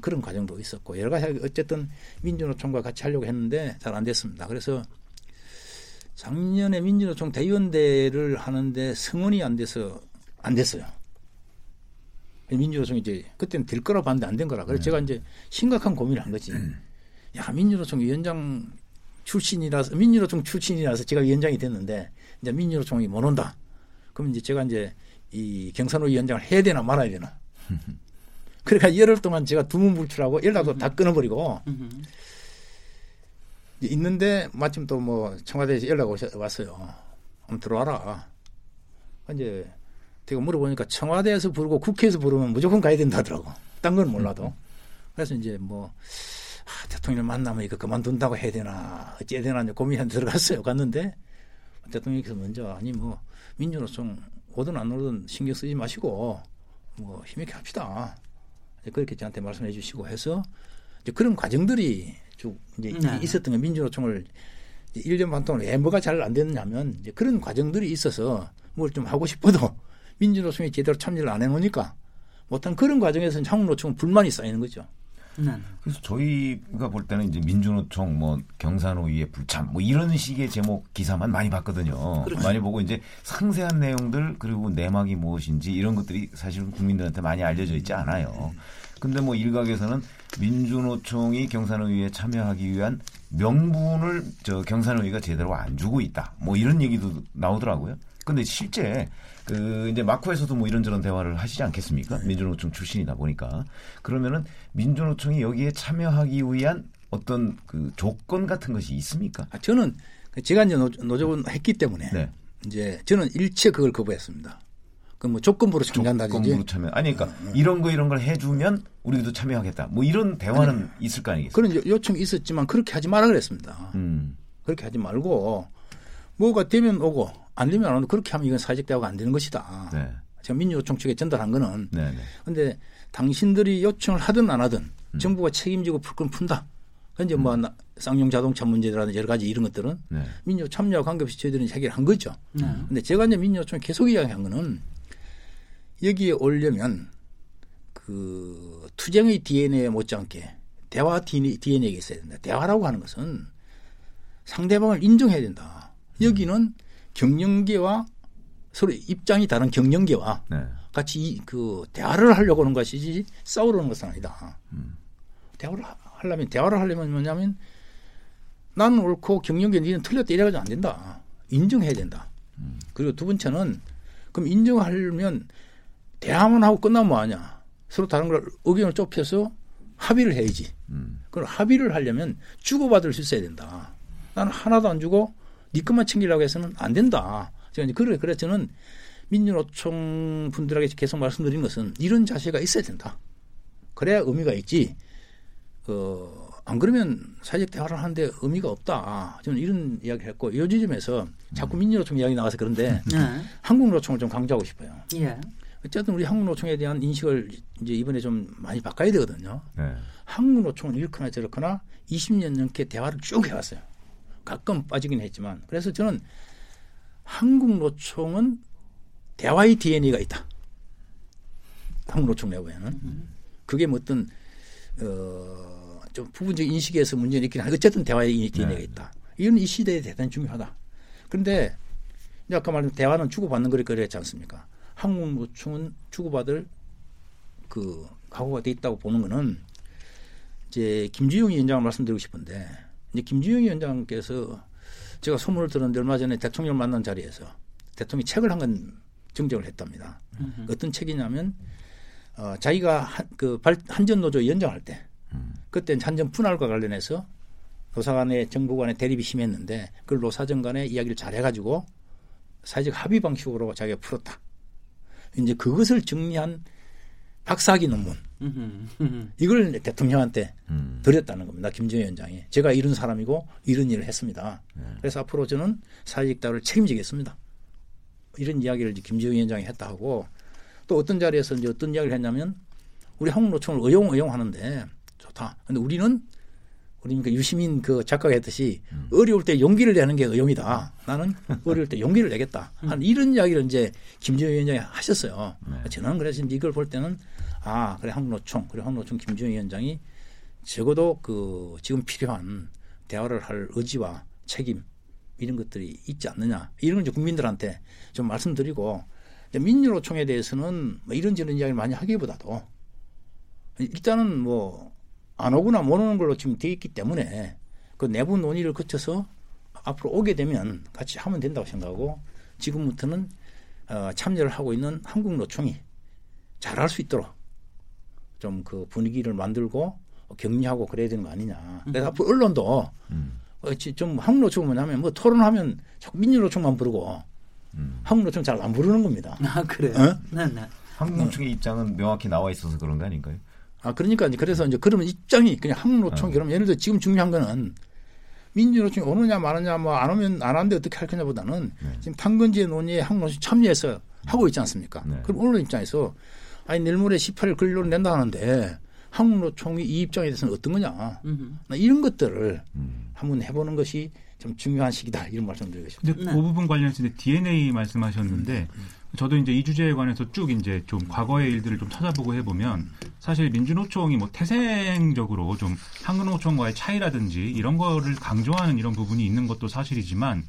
그런 과정도 있었고 여러 가지 어쨌든 민주노총과 같이 하려고 했는데 잘 안 됐습니다. 그래서 작년에 민주노총 대의원대를 하는데 승원이 안 돼서 안 됐어요. 민주노총이 이제 그때는 될 거라 봤는데 안 된 거라. 그래서 네. 제가 이제 심각한 고민을 한 거지. 음. 야 민주노총 위원장 출신이라서 민주노총 출신이라서 제가 위원장이 됐는데 이제 민주노총이 못 온다. 그럼 이제 제가 이제 이 경산호 위원장을 해야 되나 말아야 되나. 그러니까 열흘 동안 제가 두문불출하고 연락도 다 끊어버리고 있는데 마침 또 뭐 청와대에서 연락 오셔, 왔어요. 한번 들어와라. 이제 제가 물어보니까 청와대에서 부르고 국회에서 부르면 무조건 가야 된다 하더라고. 딴 건 몰라도. 그래서 이제 뭐 아, 대통령을 만나면 이거 그만둔다고 해야 되나 어찌해야 되나 고민한 들어갔어요. 갔는데 대통령께서 먼저 아니 뭐 민주노총 오든 안 오든 신경 쓰지 마시고 뭐 힘있게 합시다. 그렇게 저한테 말씀해 주시고 해서 이제 그런 과정들이 쭉 이제 네. 있었던 게 민주노총을 1년 반 동안 왜 뭐가 잘 안 됐냐면 이제 그런 과정들이 있어서 뭘 좀 하고 싶어도 민주노총이 제대로 참여를 안 해놓으니까 못한 그런 과정에서는 한국노총은 불만이 쌓이는 거죠. 네. 그래서 저희가 볼 때는 이제 민주노총 뭐 경산호위의 불참 뭐 이런 식의 제목 기사만 많이 봤거든요. 그렇죠. 많이 보고 이제 상세한 내용들 그리고 내막이 무엇인지 이런 것들이 사실은 국민들한테 많이 알려져 있지 않아요. 근데 뭐 일각에서는 민주노총이 경산호위에 참여하기 위한 명분을 저 경산호위가 제대로 안 주고 있다. 뭐 이런 얘기도 나오더라고요. 근데 실제 그 이제 마쿠에서도 뭐 이런저런 대화를 하시지 않겠습니까? 네. 민주노총 출신이다 보니까 그러면은 민주노총이 여기에 참여하기 위한 어떤 그 조건 같은 것이 있습니까? 아, 저는 제가 이제 노조원 했기 때문에 네. 이제 저는 일체 그걸 거부했습니다. 그뭐 조건부로 참여한다든지. 조건부로 참여. 아니 그러니까 어, 어. 이런 거 이런 걸 해주면 우리도 참여하겠다. 뭐 이런 대화는 아니, 있을 거 아니겠어요? 그런 요청이 있었지만 그렇게 하지 말아 그랬습니다. 음. 그렇게 하지 말고 뭐가 되면 오고 안 되면 안 오고 그렇게 하면 이건 사회적 대화가 안 되는 것이다. 네. 제가 민주노총 측에 전달한 거는. 그런데 네, 네. 당신들이 요청을 하든 안 하든 음. 정부가 책임지고 풀 건 푼다. 그런데 뭐 음. 뭐 쌍용 자동차 문제라든지 여러 가지 이런 것들은 네. 민주 참여와 관계없이 저희들은 해결한 거죠. 그런데 네. 제가 이제 민주노총 계속 이야기한 거는 여기에 오려면 그 투쟁의 DNA에 못지않게 대화 DNA가 있어야 된다. 대화라고 하는 것은 상대방을 인정해야 된다. 여기는 경영계와 서로 입장이 다른 경영계와 네. 같이 그 대화를 하려고 하는 것이지 싸우려는 것은 아니다. 음. 대화를 하려면 대화를 하려면 뭐냐면 나는 옳고 경영계 니는 틀렸다 이래가지고 안 된다. 인정해야 된다. 음. 그리고 두 번째는 그럼 인정하려면 대화만 하고 끝나면 뭐하냐. 서로 다른 걸 의견을 좁혀서 합의를 해야지. 음. 그럼 합의를 하려면 주고받을 수 있어야 된다. 나는 하나도 안 주고 네 것만 챙기려고 해서는 안 된다. 제가 이제 그래 그래 저는 민주노총 분들에게 계속 말씀드린 것은 이런 자세가 있어야 된다. 그래야 의미가 있지. 어, 안 그러면 사회적 대화를 하는데 의미가 없다. 저는 이런 이야기를 했고 요 지점에서 자꾸 민주노총 이야기 나와서 그런데 네. 한국노총을 좀 강조하고 싶어요. 예. 어쨌든 우리 한국노총에 대한 인식을 이제 이번에 좀 많이 바꿔야 되거든요. 네. 한국노총은 이렇거나 저렇거나 20년 넘게 대화를 쭉 해왔어요. 가끔 빠지긴 했지만 그래서 저는 한국 노총은 대화의 DNA가 있다. 한국 노총 내부에는 그게 뭐 어떤 어, 좀 부분적 인식에서 문제는 있긴 하지만 어쨌든 대화의 DNA가 네. 있다. 이건 이 시대에 대단히 중요하다. 그런데 아까 말한 대화는 주고받는 거리 거리였지 않습니까? 한국노총은 주고받을 그 각오가 돼 있다고 보는 거는 이제 김주영 위원장을 말씀드리고 싶은데 이제 김주영 위원장께서 제가 소문을 들었는데 얼마 전에 대통령 만난 자리에서 대통령이 책을 한권 증정을 했답니다. 음흠. 어떤 책이냐면 어, 자기가 한, 그 발, 한전노조 위원장할 때 음. 그때 한전 분할과 관련해서 노사 간의 정부 간의 대립이 심했는데 그걸 노사정 간의 이야기를 잘 해가지고 사회적 합의 방식으로 자기가 풀었다. 이제 그것을 정리한 박사학위 논문. 이걸 대통령한테 음. 드렸다는 겁니다. 김정일 위원장이. 제가 이런 사람이고 이런 일을 했습니다. 네. 그래서 앞으로 저는 사회적 대화를 책임지겠습니다. 이런 이야기를 김정일 위원장이 했다 하고 또 어떤 자리에서 이제 어떤 이야기를 했냐면 우리 한국노총을 의용 의용하는데 좋다. 근데 우리는 우리 그 유시민 그 작가가 했듯이 음. 어려울 때 용기를 내는 게 의용이다. 나는 어려울 때 용기를 내겠다. 한 음. 이런 이야기를 이제 김정일 위원장이 하셨어요. 네. 저는 그래서 이걸 볼 때는 아 그래 한국노총. 그래 한국노총 김정일 위원장이 적어도 그 지금 필요한 대화를 할 의지와 책임 이런 것들이 있지 않느냐. 이런 걸 이제 국민들한테 좀 말씀드리고 민주노총에 대해서는 뭐 이런저런 이야기를 많이 하기보다도 일단은 뭐 안 오거나 못 오는 걸로 지금 돼 있기 때문에 그 내부 논의를 거쳐서 앞으로 오게 되면 같이 하면 된다고 생각하고 지금부터는 어, 참여를 하고 있는 한국노총이 잘할 수 있도록 좀 그 분위기를 만들고 격려하고 그래야 되는 거 아니냐. 그래서 앞으로 언론도 음. 어, 좀 한국노총 뭐냐면 뭐 토론하면 자꾸 민주노총만 부르고 음. 한국노총 잘 안 부르는 겁니다. 아 그래요? 어? 네, 네. 한국노총의 어. 입장은 명확히 나와 있어서 그런 거 아닌가요? 아 그러니까 이제 그래서 이제 그러면 입장이 그냥 한국노총 어. 그러면 예를 들어 지금 중요한 거는 민주노총이 오느냐 마느냐 뭐 안 오면 안 하는데 어떻게 할 거냐보다는 네. 지금 탄건제 논의에 한국노총 참여해서 하고 있지 않습니까? 네. 그럼 언론 입장에서 아니 내일 모레 18일 근로를 낸다 하는데 한국노총이 이 입장에 대해서는 어떤 거냐 음흠. 이런 것들을 음. 한번 해보는 것이 좀 중요한 시기다 이런 말씀드리고 싶습니다. 근데 네. 그 부분 관련해서 DNA 말씀하셨는데 음. 저도 이제 이 주제에 관해서 쭉 이제 좀 과거의 일들을 좀 찾아보고 해보면 사실 민주노총이 뭐 태생적으로 좀 한국노총과의 차이라든지 이런 거를 강조하는 이런 부분이 있는 것도 사실이지만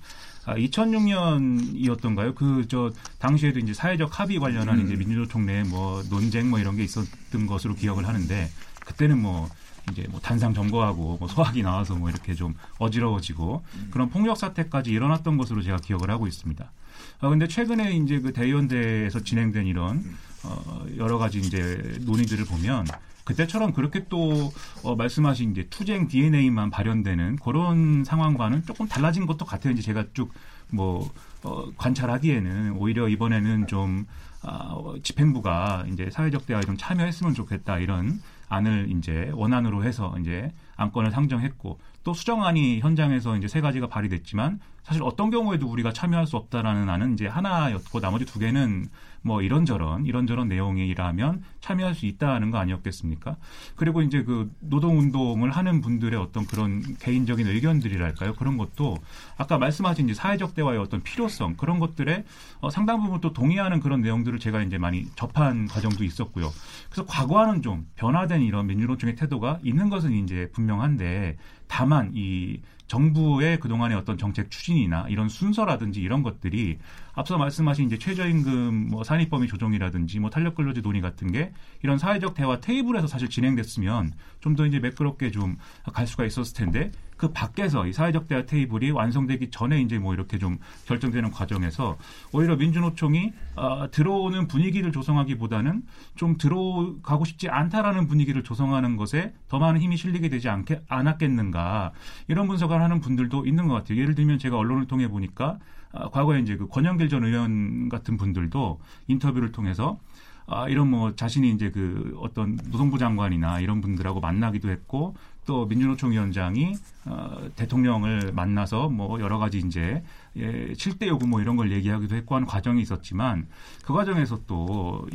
아, 2006년이었던가요? 그 저 당시에도 이제 사회적 합의 관련한 음. 이제 민주노총 내 뭐 논쟁 뭐 이런 게 있었던 것으로 기억을 하는데 그때는 뭐 이제 뭐 단상 점거하고 뭐 소학이 나와서 뭐 이렇게 좀 어지러워지고 음. 그런 폭력 사태까지 일어났던 것으로 제가 기억을 하고 있습니다. 아 근데 최근에 이제 그 대의원대에서 진행된 이런 어 여러 가지 이제 논의들을 보면 그때처럼 그렇게 또 어, 말씀하신 이제 투쟁 DNA만 발현되는 그런 상황과는 조금 달라진 것도 같아요. 이제 제가 쭉뭐 어, 관찰하기에는 오히려 이번에는 좀 아, 어, 집행부가 이제 사회적 대화에 좀 참여했으면 좋겠다 이런 안을 이제 원안으로 해서 이제 안건을 상정했고 또 수정안이 현장에서 이제 세 가지가 발의됐지만 사실 어떤 경우에도 우리가 참여할 수 없다라는 안은 이제 하나였고 나머지 두 개는 뭐 이런저런 이런저런 내용이라면 참여할 수 있다는 거 아니었겠습니까? 그리고 이제 그 노동 운동을 하는 분들의 어떤 그런 개인적인 의견들이랄까요? 그런 것도 아까 말씀하신 이제 사회적 대화의 어떤 필요성 그런 것들에 어, 상당 부분 또 동의하는 그런 내용들을 제가 이제 많이 접한 과정도 있었고요. 그래서 과거와는 좀 변화된 이런 민주노총의 태도가 있는 것은 이제 분명한데 다만 이 정부의 그동안의 어떤 정책 추진이나 이런 순서라든지 이런 것들이 앞서 말씀하신 이제 최저임금 뭐 산입 범위 조정이라든지 뭐 탄력 근로제 논의 같은 게 이런 사회적 대화 테이블에서 사실 진행됐으면 좀 더 이제 매끄럽게 좀 갈 수가 있었을 텐데 그 밖에서 이 사회적 대화 테이블이 완성되기 전에 이제 뭐 이렇게 좀 결정되는 과정에서 오히려 민주노총이 어, 들어오는 분위기를 조성하기보다는 좀 들어가고 싶지 않다라는 분위기를 조성하는 것에 더 많은 힘이 실리게 되지 않게 않았겠는가 이런 분석을 하는 분들도 있는 것 같아요. 예를 들면 제가 언론을 통해 보니까 어, 과거에 이제 그 권영길 전 의원 같은 분들도 인터뷰를 통해서 아, 이런 뭐 자신이 이제 그 어떤 노동부 장관이나 이런 분들하고 만나기도 했고 또 민주노총 위원장이 어, 대통령을 만나서 뭐 여러 가지 이제 예, 7대 요구 뭐 이런 걸 얘기하기도 했고 하는 과정이 있었지만 그 과정에서 또뭐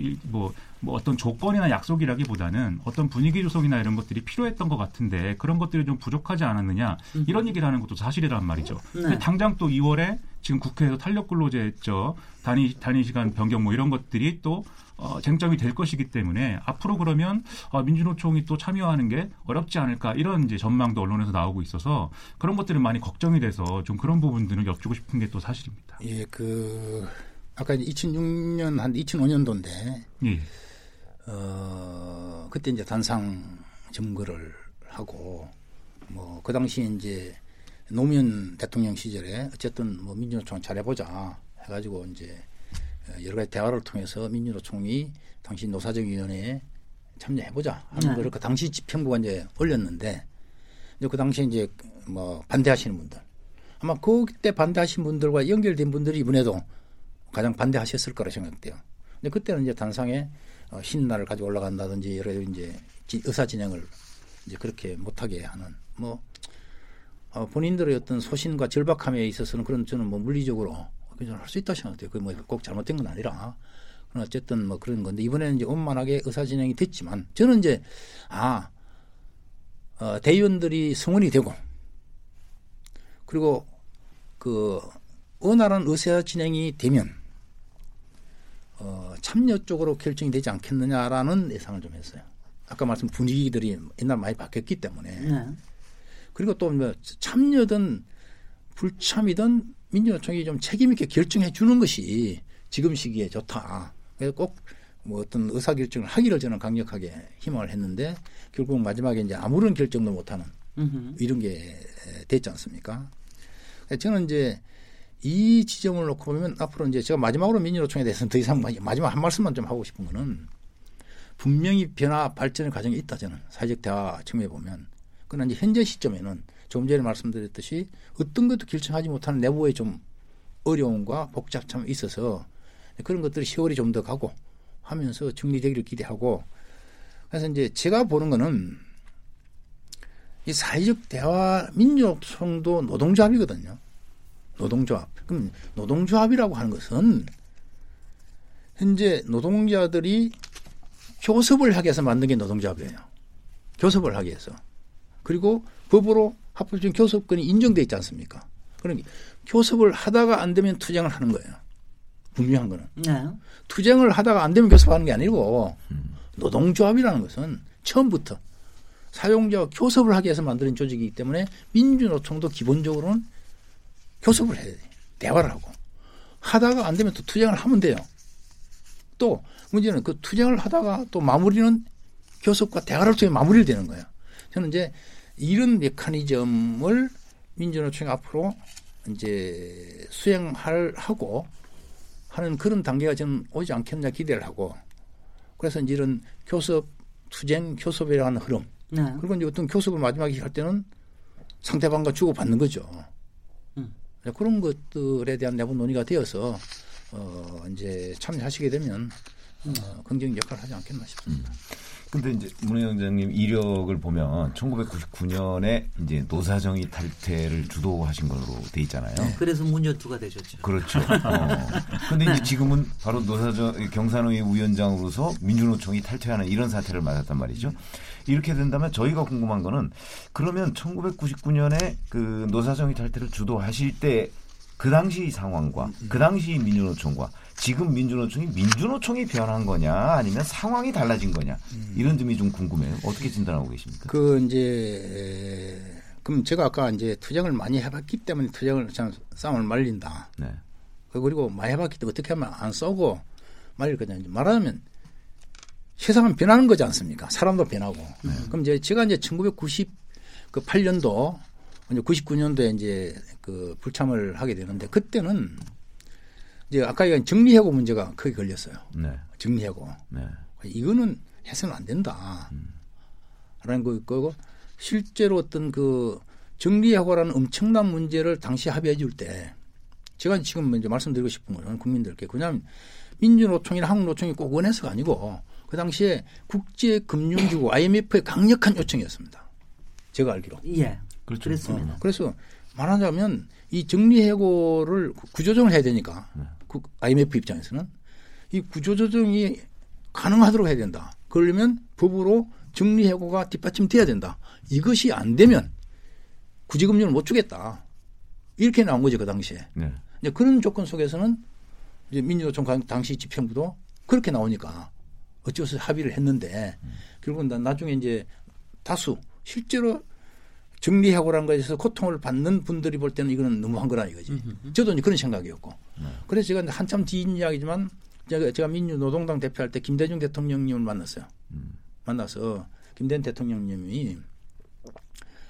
뭐 어떤 조건이나 약속이라기보다는 어떤 분위기 조성이나 이런 것들이 필요했던 것 같은데 그런 것들이 좀 부족하지 않았느냐 이런 얘기를 하는 것도 사실이란 말이죠. 네. 당장 또 2월에 지금 국회에서 탄력 근로제 저 단위 단위 시간 변경 뭐 이런 것들이 또 어, 쟁점이 될 것이기 때문에 앞으로 그러면 어, 민주노총이 또 참여하는 게 어렵지 않을까 이런 이제 전망도 언론에서 나오고 있어서 그런 것들은 많이 걱정이 돼서 좀 그런 부분들을 여쭈고 싶은 게 또 사실입니다. 예, 그 아까 이제 2006년 한 2005년도인데 예. 어 그때 이제 단상 점거를 하고 뭐 그 당시 이제 노무현 대통령 시절에 어쨌든 뭐 민주노총 잘해보자 해가지고 이제 여러 가지 대화를 통해서 민주노총이 당시 노사정위원회에 참여해보자 하는 네. 거를 그 당시 집행부가 이제 올렸는데 이제 그 당시에 이제 뭐 반대하시는 분들 아마 그때 반대하신 분들과 연결된 분들이 이번에도 가장 반대하셨을 거라 생각돼요. 근데 그때는 이제 단상에 어, 신나를 가지고 올라간다든지 여러 이제 의사 진행을 이제 그렇게 못하게 하는 뭐 어, 본인들의 어떤 소신과 절박함에 있어서는 그런 저는 뭐 물리적으로 그냥 할 수 있다 생각돼요. 그게 뭐 꼭 잘못된 건 아니라. 어쨌든 뭐 그런 건데 이번에는 이제 원만하게 의사 진행이 됐지만 저는 이제 아 어, 대의원들이 성원이 되고 그리고 그 원활한 의사 진행이 되면 어, 참여 쪽으로 결정이 되지 않겠느냐라는 예상을 좀 했어요. 아까 말씀 분위기들이 옛날 많이 바뀌었기 때문에 네. 그리고 또뭐 참여든 불참이든 민주노총이 좀 책임 있게 결정해 주는 것이 지금 시기에 좋다. 그래서 꼭 뭐 어떤 의사 결정을 하기를 저는 강력하게 희망을 했는데 결국 마지막에 이제 아무런 결정도 못하는 이런 게 됐지 않습니까? 저는 이제 이 지점을 놓고 보면 앞으로 이제 제가 마지막으로 민주노총에 대해서는 더 이상 마지막 한 말씀만 좀 하고 싶은 거는 분명히 변화 발전의 과정이 있다 저는 사회적 대화 측면에 보면 그러나 이제 현재 시점에는 조금 전에 말씀드렸듯이 어떤 것도 결정하지 못하는 내부의 좀 어려움과 복잡함이 있어서 그런 것들이 세월이 좀 더 가고 하면서 정리되기를 기대하고 그래서 이제 제가 보는 거는 이 사회적 대화 민족성도 노동조합이거든요. 노동조합. 그럼 노동조합이라고 하는 것은 현재 노동자들이 교섭을 하기 위해서 만든 게 노동조합이에요. 교섭을 하기 위해서. 그리고 법으로 합법적인 교섭권이 인정돼 있지 않습니까? 그러니까 교섭을 하다가 안 되면 투쟁을 하는 거예요. 분명한 거는. 네. 투쟁을 하다가 안 되면 교섭하는 게 아니고 노동조합이라는 것은 처음부터 사용자와 교섭을 하기 위해서 만드는 조직이기 때문에 민주노총도 기본적으로는 교섭을 해야 돼. 대화를 하고. 하다가 안 되면 또 투쟁을 하면 돼요. 또 문제는 그 투쟁을 하다가 또 마무리는 교섭과 대화를 통해 마무리를 되는 거예요. 저는 이제 이런 메커니즘을 민주노총이 앞으로 이제 수행할 하고 하는 그런 단계가 저는 오지 않겠냐 기대를 하고 그래서 이제 이런 교섭 투쟁 교섭이라는 흐름 네. 그리고 이제 어떤 교섭을 마지막에 할 때는 상대방과 주고받는 거죠. 음. 그런 것들에 대한 내부 논의가 되어서 어 이제 참여하시게 되면 어, 긍정적 역할을 하지 않겠나 싶습니다. 음. 근데 이제 문혜영장님 이력을 보면 1999년에 이제 노사정의 탈퇴를 주도하신 걸로 돼 있잖아요. 네, 그래서 문전투가 되셨죠. 그렇죠. 어. 근데 네. 이제 지금은 바로 노사정 경산의 위원장으로서 민주노총이 탈퇴하는 이런 사태를 맞았단 말이죠. 이렇게 된다면 저희가 궁금한 거는 그러면 1999년에 그 노사정의 탈퇴를 주도하실 때 그 당시 상황과 그 당시 민주노총과 지금 민주노총이 민주노총이 변한 거냐 아니면 상황이 달라진 거냐 음. 이런 점이 좀 궁금해요. 어떻게 진단하고 계십니까? 그 이제 그럼 제가 아까 이제 투쟁을 많이 해봤기 때문에 투쟁을 참 싸움을 말린다. 네. 그리고 많이 해봤기 때문에 어떻게 하면 안 쏘고 말릴 거냐 이제 말하면 세상은 변하는 거지 않습니까? 사람도 변하고. 네. 그럼 이제 제가 이제 1998년도 그 이제 99년도에 이제 그 불참을 하게 되는데 그때는 이제 아까 얘기한 정리해고 문제가 크게 걸렸어요. 네. 정리해고. 네. 이거는 해서는 안 된다. 음. 라는 거고 실제로 어떤 그 정리해고라는 엄청난 문제를 당시 합의해 줄 때 제가 지금 이제 말씀드리고 싶은 거는 국민들께 그냥 민주노총이나 한국노총이 꼭 원해서가 아니고 그 당시에 국제금융기구 IMF의 강력한 요청이었습니다. 제가 알기로. 예. 그렇죠. 그렇습니다. 어, 그래서 말하자면 이 정리해고를 구조조정을 해야 되니까 네. IMF 입장에서는 이 구조조정이 가능하도록 해야 된다. 그러려면 법으로 정리해고가 뒷받침돼야 된다. 이것이 안 되면 구제금융을 못 주겠다. 이렇게 나온 거죠 그 당시에. 네. 이제 그런 조건 속에서는 이제 민주노총 당시 집행부도 그렇게 나오니까 어쩌서 합의를 했는데 음. 결국은 나중에 이제 다수 실제로 정리하고란 것에서 고통을 받는 분들이 볼 때는 이거는 너무한 거라 이거지. 저도 이제 그런 생각이었고. 네. 그래서 제가 한참 뒤인 이야기지만 제가, 제가 민주노동당 대표할 때 김대중 대통령님을 만났어요. 음. 만나서 김대중 대통령님이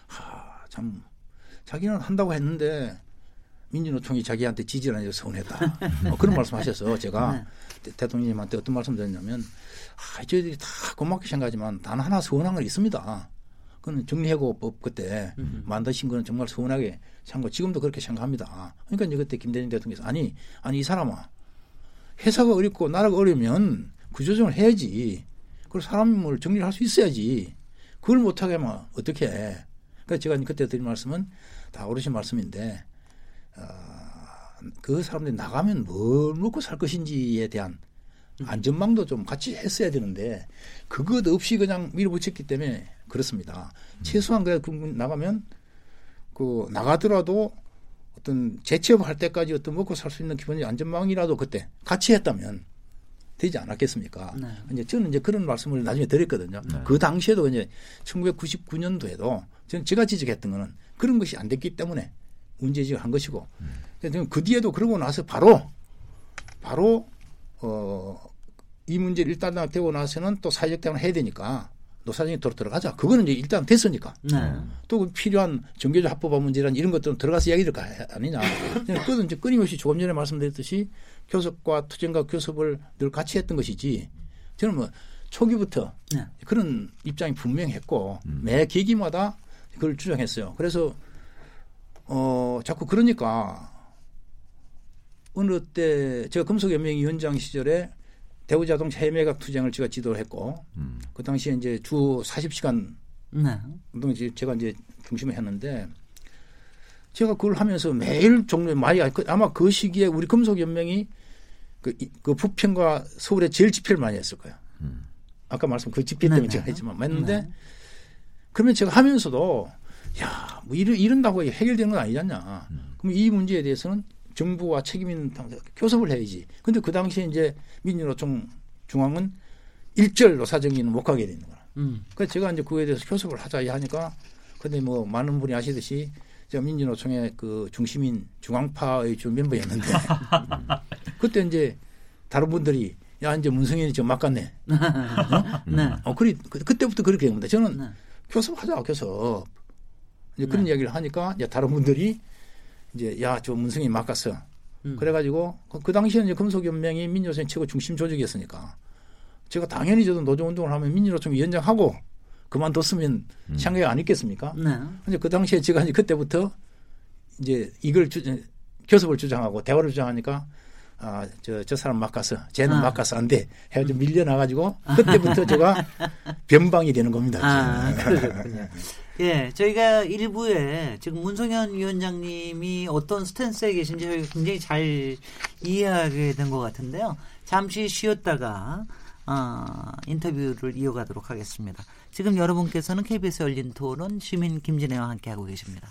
하, 참 자기는 한다고 했는데 민주노총이 자기한테 지지를 안 해서 서운했다. 어, 그런 말씀하셔서 제가 네. 대통령님한테 어떤 말씀 드렸냐면 아, 저희들이 다 고맙게 생각하지만 단 하나 서운한 건 있습니다. 그는 정리해고법 그때 음. 만드신 거는 정말 서운하게 생각 지금도 그렇게 생각합니다. 그러니까 이제 그때 김대중 대통령께서 아니 아니 이 사람아 회사가 어렵고 나라가 어려면 구조정을 해야지. 그리고 사람을 정리를 할 수 있어야지. 그걸 못하게 하면 어떻게 해. 그러니까 제가 그때 드린 말씀은 다 어르신 말씀인데 어, 그 사람들이 나가면 뭘 먹고 살 것인지에 대한 안전망도 좀 같이 했어야 되는데 그것 없이 그냥 밀어붙였기 때문에 그렇습니다. 최소한 그 나가면 그 나가더라도 어떤 재취업할 때까지 어떤 먹고 살 수 있는 기본적 안전망이라도 그때 같이 했다면 되지 않았겠습니까? 네. 이제 저는 이제 그런 말씀을 나중에 드렸거든요. 네. 그 당시에도 이제 1999년도에도 저는 제가 지적했던 거는 그런 것이 안 됐기 때문에 문제지을 한 것이고 음. 그 뒤에도 그러고 나서 바로 바로 어, 이 문제를 일단 되고 나서는 또 사회적 대응을 해야 되니까 노사정이 도로 들어가자. 그거는 이제 일단 됐으니까. 네. 또그 필요한 정교조 합법화 문제란 이런 것들은 들어가서 이야기 될거 아니냐. 그것은 이제 끊임없이 조금 전에 말씀드렸듯이 교섭과 투쟁과 교섭을 늘 같이 했던 것이지. 저는 뭐 초기부터 네. 그런 입장이 분명했고 음. 매 계기마다 그걸 주장했어요. 그래서 어 자꾸 그러니까 어느 때 제가 금속연맹위원장 시절에 대우자동차 해매각 투쟁을 제가 지도를 했고 음. 그 당시에 이제 주 40시간 네. 운동 제가 이제 중심을 했는데 제가 그걸 하면서 매일 종류 많이 그 아마 그 시기에 우리 금속연맹이 그, 그 부평과 서울에 제일 집회를 많이 했을 거예요. 음. 아까 말씀 그 집회 때문에 네네. 제가 했지만 맞는데 네. 그러면 제가 하면서도 야, 뭐 이런, 이런다고 해결되는 건 아니잖냐. 음. 그럼 이 문제에 대해서는 정부와 책임 있는 당사 교섭을 해야지. 근데 그 당시에 이제 민주노총 중앙은 일절 노사정의는 못 가게 되는 거야. 음. 그래서 제가 이제 그거에 대해서 교섭을 하자 하니까 근데 뭐 많은 분이 아시듯이 제가 민주노총의 그 중심인 중앙파의 주 멤버였는데 그때 이제 다른 분들이 야 이제 문성현이 좀 막갔네. 어? 네. 어 그리 그, 그때부터 그렇게 된 겁니다. 저는 네. 교섭하자 교섭. 이제 그런 네. 이야기를 하니까 이제 다른 분들이 이제 야 저 문성이 막았어. 음. 그래가지고 그, 그 당시에는 이제 금속연맹이 민주노총 최고 중심 조직이었으니까 제가 당연히 저도 노조 운동을 하면 민주노총 위원장하고 그만뒀으면 음. 생각이 안 있겠습니까? 네. 근데 그 당시에 제가 이제 그때부터 이제 이걸 주, 교섭을 주장하고 대화를 주장하니까 아, 저, 저 사람 막가서, 쟤는 아. 막가서 안 돼. 해가지고 밀려나가지고, 그때부터 제가 변방이 되는 겁니다. 아, 그러셨군요. 예, 저희가 일부에 지금 문성현 위원장님이 어떤 스탠스에 계신지 저희가 굉장히 잘 이해하게 된 것 같은데요. 잠시 쉬었다가 어, 인터뷰를 이어가도록 하겠습니다. 지금 여러분께서는 KBS 열린 토론 시민 김진애와 함께하고 계십니다.